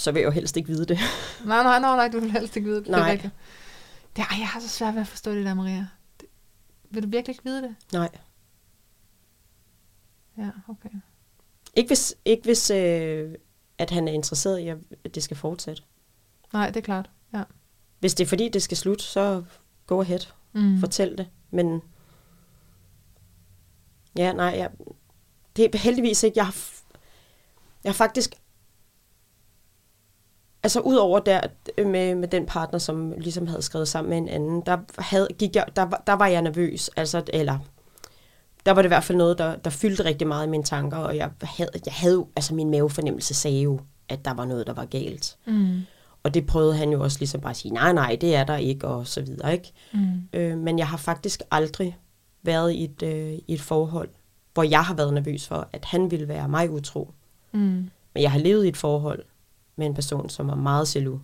Så vil jeg jo helst ikke vide det. Nej, nej, nej, nej, du vil helst ikke vide det. Det er Nej. rigtigt. Det, ej, jeg har så svært ved at forstå det der, Maria. Det, vil du virkelig ikke vide det? Nej. Ja, okay. Ikke hvis, ikke hvis øh, at han er interesseret i, at det skal fortsætte. Nej, det er klart. Ja. Hvis det er fordi, det skal slutte, så go ahead. Mm. Fortæl det. Men ja, nej, jeg, det er heldigvis ikke. Jeg har, jeg har faktisk Altså udover der øh, med, med den partner, som ligesom havde skrevet sammen med en anden, der, havde, gik jeg, der, var- der var jeg nervøs. Altså, eller der var det i hvert fald noget, der, der fyldte rigtig meget i mine tanker, og jeg havde, jeg havde jo- altså min mavefornemmelse sagde jo, at der var noget, der var galt. Mm. Og det prøvede han jo også ligesom bare at sige, nej, nej, det er der ikke, og så videre, ikke? Mm. Øh, men jeg har faktisk aldrig været i et, øh, i et forhold, hvor jeg har været nervøs for, at han ville være mig utro. Mm. Men jeg har levet i et forhold med en person, som var meget jaloux,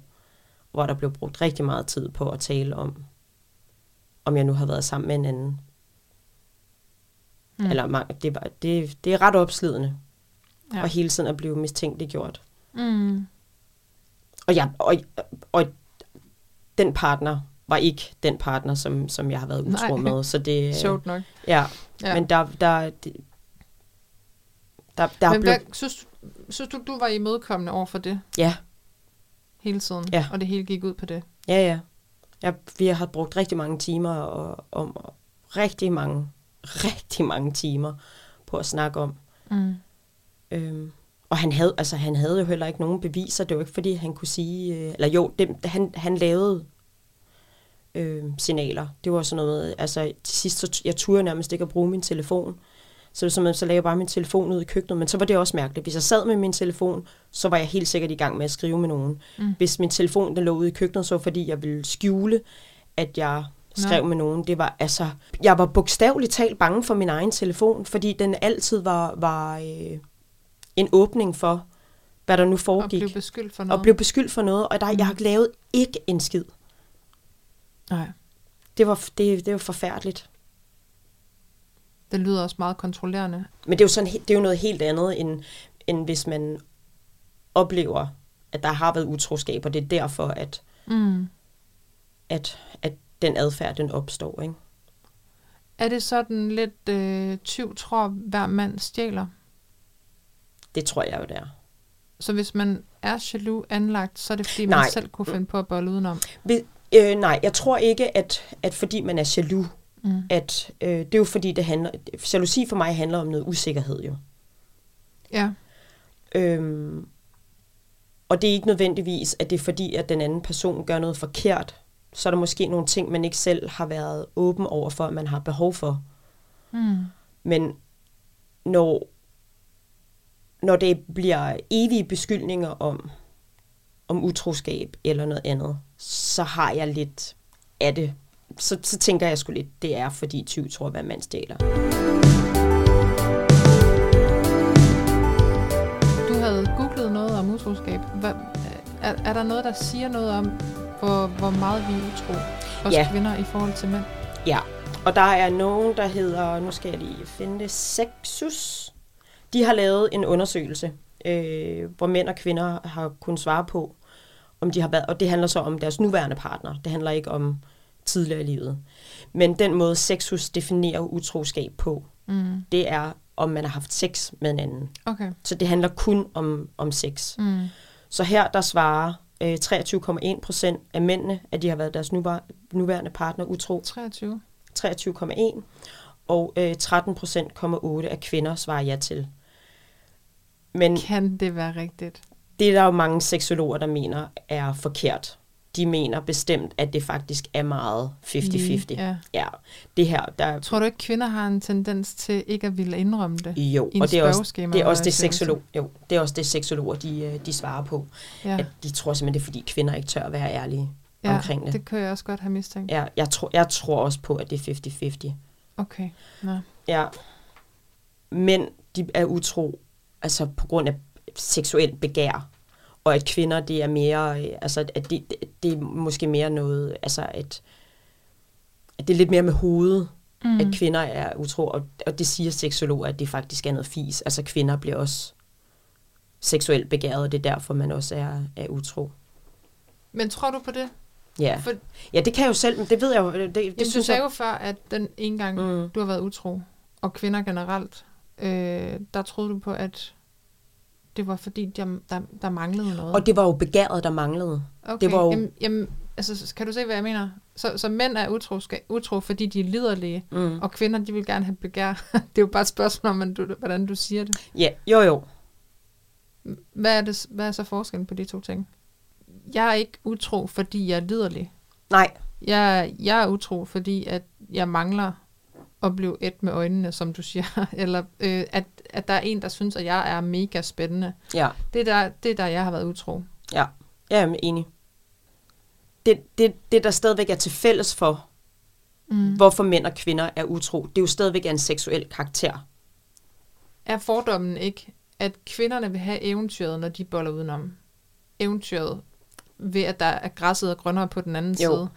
hvor der blev brugt rigtig meget tid på at tale om, om jeg nu har været sammen med en anden. Mm. Eller mange, det, var, det, det er ret opslidende, Ja. og hele tiden at blive mistænkeliggjort. Mm. Og, jeg, og, og den partner var ikke den partner, som, som jeg har været utro Nej. med. Så det, Sjovt nok. Ja, Ja. ja. men der, der, det, Der, der Men blev, hvad, synes, synes du, du var imødekommende over for det ja, hele tiden? Ja. Og det hele gik ud på det? ja, ja. Jeg, vi har brugt rigtig mange timer og, om rigtig mange, rigtig mange timer på at snakke om. Mm. Øhm, og han havde, altså, han havde jo heller ikke nogen beviser. Det var ikke, fordi han kunne sige... Øh, eller jo, det, han, han lavede øh, signaler. Det var sådan noget... Altså, til sidst, så, jeg turde nærmest ikke at bruge min telefon. Så, var sådan, så lagde jeg bare min telefon ud i køkkenet. Men så var det også mærkeligt. Hvis jeg sad med min telefon, så var jeg helt sikkert i gang med at skrive med nogen. Mm. Hvis min telefon den lå ude i køkkenet, så var fordi jeg ville skjule, at jeg skrev Nå. med nogen. Det var altså... Jeg var bogstaveligt talt bange for min egen telefon, fordi den altid var, var øh, en åbning for, hvad der nu Og foregik. blev beskyldt for noget? og blev beskyldt for noget, og der, jeg har lavet ikke en skid. Nej, Det var, det, det var forfærdeligt. Det lyder også meget kontrollerende. Men det er jo, sådan, det er jo noget helt andet, end, end hvis man oplever, at der har været utroskab, og det er derfor, at, Mm. at, at den adfærd, den opstår. Ikke? Er det sådan lidt øh, tyv tror, hver mand stjæler? Det tror jeg jo, det er. Så hvis man er jaloux anlagt, så er det fordi, man Nej. selv kunne finde på at bolle udenom? Vi, øh, nej, jeg tror ikke, at, at fordi man er jaloux, Mm. at øh, det er jo fordi, det handler, jalousi for mig handler om noget usikkerhed jo. Ja, Øhm, og det er ikke nødvendigvis, at det er fordi, at den anden person gør noget forkert. Så er der måske nogle ting, man ikke selv har været åben over for, at man har behov for. mm. Men når, når det bliver evige beskyldninger om, om utroskab eller noget andet, så har jeg lidt af det. Så, så tænker jeg sgu lidt, det er fordi 20 tror, hvad man stjæler. Du havde googlet noget om utroskab. Hvad, er, er der noget, der siger noget om, hvor, hvor meget vi er utro os Ja. kvinder i forhold til mænd? Ja, og der er nogen, der hedder, nu skal jeg lige finde det, Sexus. De har lavet en undersøgelse, øh, hvor mænd og kvinder har kunnet svare på, om de har været, og det handler så om deres nuværende partner. Det handler ikke om tidligere i livet. Men den måde Sexus definerer utroskab på, Mm. det er, om man har haft sex med en anden. Okay. Så det handler kun om, om sex. Mm. Så her der svarer øh, 23,1 procent af mændene, at de har været deres nuværende partner utro. 23. 23,1 og øh, 13,8% af kvinder svarer ja til. Men Kan det være rigtigt? det er der jo mange seksologer, der mener er forkert. De mener bestemt, at det faktisk er meget 50-50. Ja. Ja, det her, der Tror du ikke, kvinder har en tendens til ikke at ville indrømme det? jo, og det er også det er også det seksolog, jo, det er også det seksologer, de, øh, de svarer på. Ja, At de tror simpelthen, det er fordi kvinder ikke tør at være ærlige ja omkring det. det kan jeg også godt have mistænkt. Ja, jeg, tror, jeg tror også på, at det er 50-50. Okay. Nå. Ja. Mænd, de er utro, altså på grund af seksuelt begær. Og at kvinder, det er mere, øh, altså at det, det, det er måske mere noget, altså at, at det er lidt mere med hovedet, Mm. at kvinder er utro. Og, og det siger seksologer, at det faktisk er noget fis. Altså kvinder bliver også seksuelt begæret, og det er derfor, man også er, er utro. Men tror du på det? Ja. For, ja, det kan jeg jo selv, men det ved jeg jo. Det, det Jamen, du synes sagde jeg, jo før, at den ene gang, mm, du har været utro, og kvinder generelt, øh, der troede du på, at det var fordi, der, der, der manglede noget. og det var jo begæret, der manglede. okay. det var jo- Jamen, jamen, altså, kan du se, hvad jeg mener? Så, så mænd er utro, skal, utro, fordi de er liderlige, Mm. og kvinder, de vil gerne have begær. det er jo bare et spørgsmål om, hvordan du, hvordan du siger det. Ja, jo jo. Hvad er, det, hvad er så forskellen på de to ting? Jeg er ikke utro, fordi jeg er liderlig. Nej, Jeg, jeg er utro, fordi at jeg mangler at blive et med øjnene, som du siger. Eller øh, at, at der er en, der synes, at jeg er mega spændende. ja. Det er der, det er der jeg har været utro. Ja, jeg er enig. Det, det, det, der stadigvæk er til fælles for, Mm. hvorfor mænd og kvinder er utro, det er jo stadigvæk en seksuel karakter. Er fordommen ikke, at kvinderne vil have eventyret, når de boller udenom? Eventyret ved, at der er græsset og grønnere på den anden Jo. side.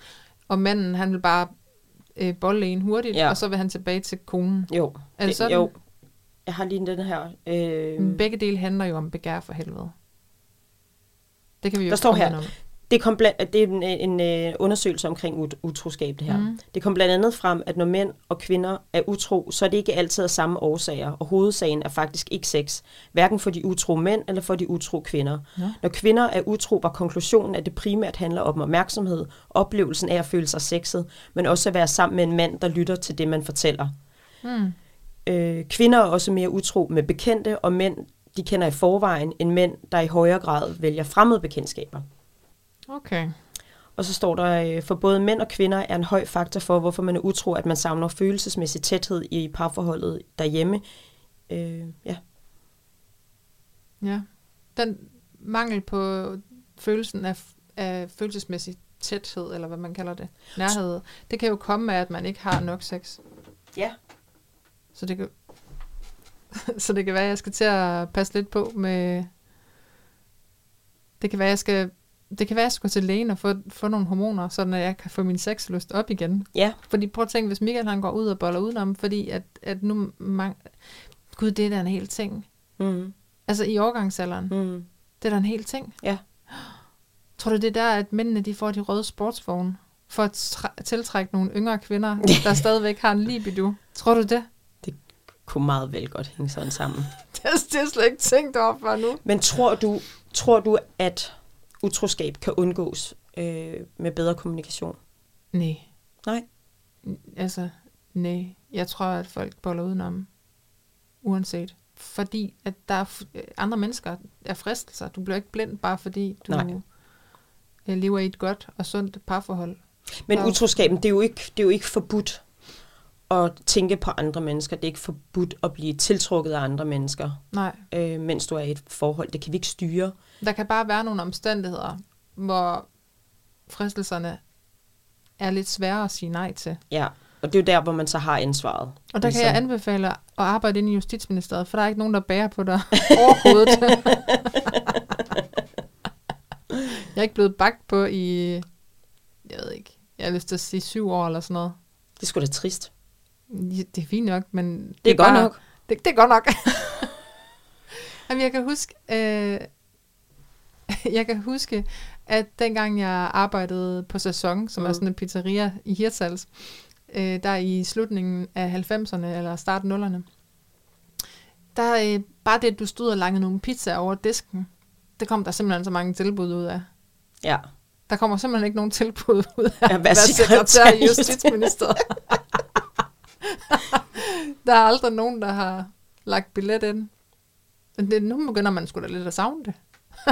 Og manden, han vil bare øh, bolle en hurtigt, Ja. og så vil han tilbage til konen. Jo, Er det sådan? jo. Jeg har lige den her. Øh, begge dele handler jo om begær for helvede. Det kan vi jo Der står her, udenom. Det, kom blandt, det er en, en, en undersøgelse omkring ut- utroskab, det her. Mm. Det kom blandt andet frem, at når mænd og kvinder er utro, så er det ikke altid af samme årsager, og hovedsagen er faktisk ikke sex. Hverken for de utro mænd eller for de utro kvinder. Nå. Når kvinder er utro, var konklusionen, at det primært handler om opmærksomhed, oplevelsen af at føle sig sexet, men også at være sammen med en mand, der lytter til det, man fortæller. Mm. Øh, kvinder er også mere utro med bekendte, og mænd, de kender i forvejen, end mænd, der i højere grad vælger fremmede bekendtskaber. Okay. Og så står der, øh, for både mænd og kvinder er en høj faktor for, hvorfor man er utro, at man savner følelsesmæssig tæthed i parforholdet derhjemme. Øh, ja. Ja. Den mangel på følelsen af, af følelsesmæssig tæthed, eller hvad man kalder det, nærhed, det kan jo komme af, at man ikke har nok sex. Ja. Så det kan, så det kan være, at jeg skal til at passe lidt på med... Det kan være, at jeg skal, det kan være, at jeg skal gå til lægen og få, få nogle hormoner, så jeg kan få min sexlyst op igen. Ja. Fordi prøv at tænke, hvis Michael han går ud og boller udenom, fordi at, at nu... Mang, Gud, det er da en hel ting. Mm. Altså i overgangsalderen. Mm. Det er da en hel ting. Ja. Tror du, det er der, at mændene de får de røde sportsvogne? For at tiltrække nogle yngre kvinder, der stadigvæk har en libido. Tror du det? Kunne meget vel godt hænge sådan sammen. Det har jeg slet ikke tænkt over for nu. Men tror du, tror du at utroskab kan undgås øh, med bedre kommunikation? Nej. Nej. Altså, nej. Jeg tror, at folk boller udenom. Uanset. Fordi at der er f- øh, andre mennesker er fristelser. Du bliver ikke blind, bare fordi du Nej. øh, lever i et godt og sundt parforhold. Men utroskaben, det er, jo ikke, det er jo ikke forbudt at tænke på andre mennesker. Det er ikke forbudt at blive tiltrukket af andre mennesker, Nej. øh, mens du er i et forhold. Det kan vi ikke styre. Der kan bare være nogle omstændigheder, hvor fristelserne er lidt svære at sige nej til. Ja, og det er jo der, hvor man så har ansvaret. Og der kan Ligesom- jeg anbefale at arbejde inde i Justitsministeriet, for der er ikke nogen, der bærer på dig overhovedet. jeg er ikke blevet bagt på i, jeg ved ikke, jeg har lyst til at sige syv år eller sådan noget. Det er sgu da trist. Det er fint nok, men... Det, Det er godt bare, nok. Det, det er godt nok. Jamen, jeg kan huske, øh, jeg kan huske, at dengang jeg arbejdede på Sæson, som mm. er sådan en pizzeria i Hirtshals, øh, der i slutningen af 90'erne eller starten 0'erne, der øh, bare det, at du stod og langede nogle pizzaer over disken, det kom der simpelthen så mange tilbud ud af. Ja. Der kommer simpelthen ikke nogen tilbud ud af Ja, vær være sekretær i Justitsministeriet. der er aldrig nogen, der har lagt billet ind. Det, nu begynder man sgu da lidt at savne det.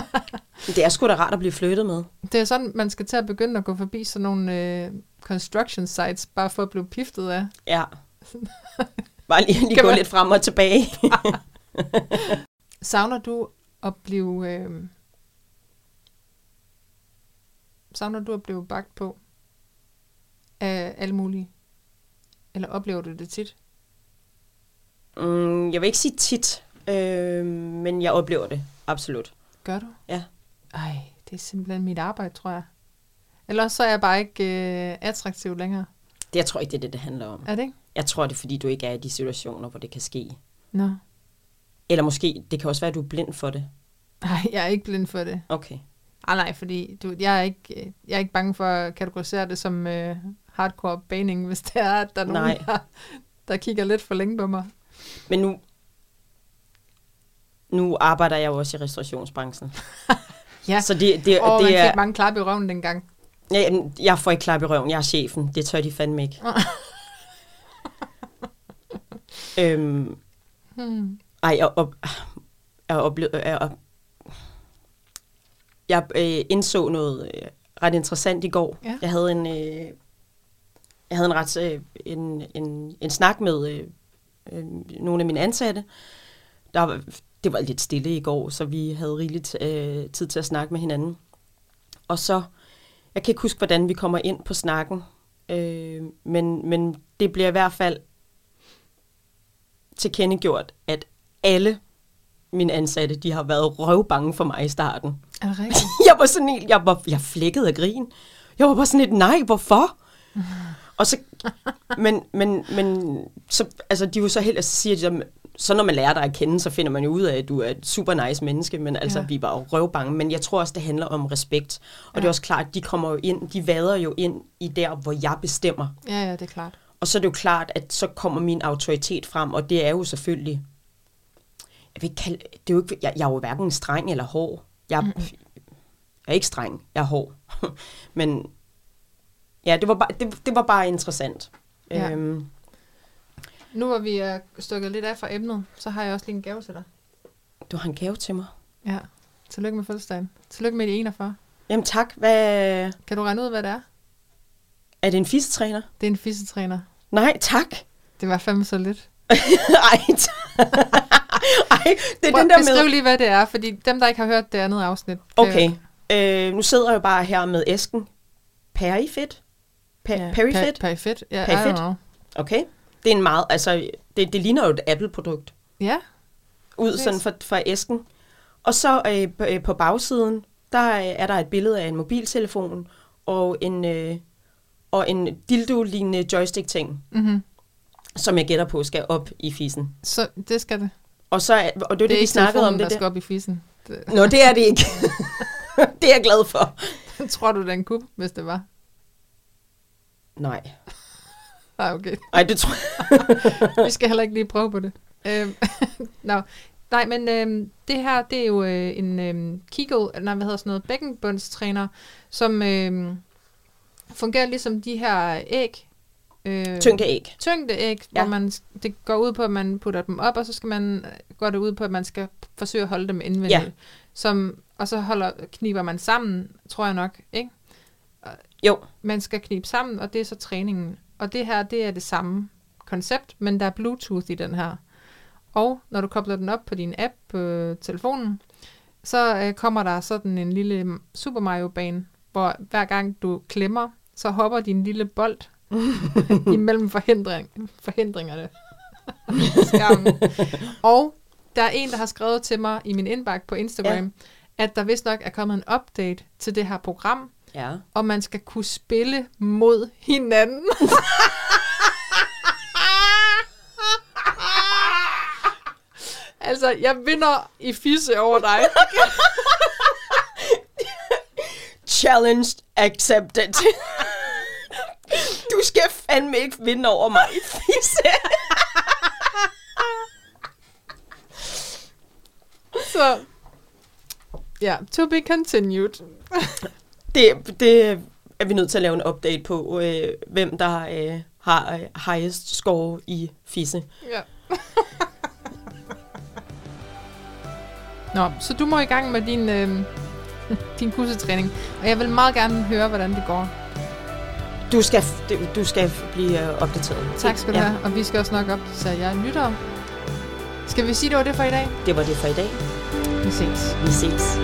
Det er sgu da rart at blive flyttet med. Det er sådan, man skal til at begynde at gå forbi sådan nogle øh, construction sites, bare for at blive piftet af. Ja. Bare lige, lige Kan gå man- lidt frem og tilbage. Savner du at blive... Øh, savner du at blive bagt på af alle mulige? Eller oplever du det tit? Mm, jeg vil ikke sige tit, øh, men jeg oplever det. Absolut. Gør du? Ja. Ej, det er simpelthen mit arbejde, tror jeg. Ellers så er jeg bare ikke øh, attraktiv længere. Det, jeg tror ikke, det er det, det handler om. Er det ikke? Jeg tror, det er, fordi du ikke er i de situationer, hvor det kan ske. Nå. Eller måske, det kan også være, at du er blind for det. Nej, jeg er ikke blind for det. Okay. Ah, nej, fordi du, jeg, er ikke, øh, jeg er ikke bange for at kategorisere det som øh, hardcore baning, hvis det er, at der er nogen, Nej. der, der kigger lidt for længe på mig. Men nu, nu arbejder jeg jo også i restaurationsbranchen. Ja. Så det, det, Og det man er... fik mange klap i røven dengang. Ja, jeg får ikke klap i røven, jeg er chefen. Det tør de fandme ikke. øhm, Hmm. ej, jeg, op, jeg oplevede... Jeg, op, jeg øh, indså noget øh, ret interessant i går. Ja. Jeg havde en... Øh, jeg havde en ret øh, en, en, en snak med øh, øh, nogle af mine ansatte. Der var, det var lidt stille i går, så vi havde rigeligt øh, tid til at snakke med hinanden. Og så, jeg kan ikke huske, hvordan vi kommer ind på snakken, øh, men, men det bliver i hvert fald tilkendegjort, at alle mine ansatte, de har været røvbange for mig i starten. Er det rigtigt? Jeg var sådan helt, jeg var, jeg flækkede af grin. Jeg var bare sådan lidt, nej, hvorfor? Og så, men, men, men, så, altså, de var så helt, altså, siger de, så, når man lærer dig at kende, så finder man jo ud af, at du er et super nice menneske, men altså, Ja. vi var jo røvbange. Men jeg tror også, det handler om respekt. Og ja. det er også klart, at de kommer jo ind, de vader jo ind i der, hvor jeg bestemmer. Ja, ja, det er klart. Og så er det jo klart, at så kommer min autoritet frem, og det er jo selvfølgelig... Jeg, vil kalde, det er jo ikke, jeg, jeg er jo hverken streng eller hård. Jeg, mm. jeg er ikke streng, jeg er hård. Men ja, det var bare, det, det var bare interessant. Ja. Øhm, Nu hvor vi er stukket lidt af fra emnet, så har jeg også lige en gave til dig. du har en gave til mig. Ja. Tillykke med fødselsdagen. Tillykke med de 41. Jamen tak. Hvad, Kan du regne ud, hvad det er? er det en fisetræner? Det er en fissetræner. Nej, tak. Det var fandme så lidt. Ej, Ej, det er Prøv, den der beskriv med... lige, hvad det er, fordi dem, der ikke har hørt det andet afsnit. Okay, øh, nu sidder jeg jo bare her med æsken. Perifit? Per, Ja, Perifit? Per, Perifit. Ja, don't know. Okay. Det er en meget, altså, det, det ligner jo et Apple-produkt. Ja, Ud Præcis. sådan fra, fra æsken. Og så øh, på, øh, på bagsiden, der øh, er der et billede af en mobiltelefon og en, øh, og en dildo-lignende joystick-ting, mm-hmm. som jeg gætter på skal op i fisen. så det skal det. Og, så, er- og det var det, Det er vi snakkede om. der Det skal der. op i fisen. Det, Nå, det er det ikke. det er jeg glad for. tror du, den kunne, hvis det var? Nej. Ah, okay. Ej, det tror jeg. Vi skal heller ikke lige prøve på det. Øhm, Nå. Nej, men øhm, det her, det er jo øh, en øhm, Kegel, nej, hvad hedder sådan noget, bækkenbundstræner, som øhm, fungerer ligesom de her æg. Øh, Tyngdeæg. tyngdeæg. Ja. hvor man, det går ud på, at man putter dem op, og så skal man, går det ud på, at man skal forsøge at holde dem indvendigt. Ja. Som, og så holder, kniber man sammen, tror jeg nok, ikke? Jo. Man skal knibe sammen, og det er så træningen. Og det her, det er det samme koncept, men der er Bluetooth i den her. Og når du kobler den op på din app på telefonen, så øh, kommer der sådan en lille Super Mario-bane, hvor hver gang du klemmer, så hopper din lille bold imellem forhindring, forhindringerne. Og der er en, der har skrevet til mig i min indbakke på Instagram, ja. at der vist nok er kommet en update til det her program, Ja. og man skal kunne spille mod hinanden. altså, jeg vinder i fisse over dig. Challenge accepted. du skal fandme ikke vinde over mig i fisse. Så, ja, to be continued. Det, det er vi nødt til at lave en update på, øh, hvem der øh, har øh, highest score i fisse. Ja. Nå, så du må i gang med din, øh, din kursetræning. Og jeg vil meget gerne høre, hvordan det går. Du skal, du- skal blive øh, opdateret. Tak skal du ja. have. Og vi skal også nok op til jer lyttere. Skal vi sige, det var det for i dag? Det var det for i dag. Vi ses. Vi ses.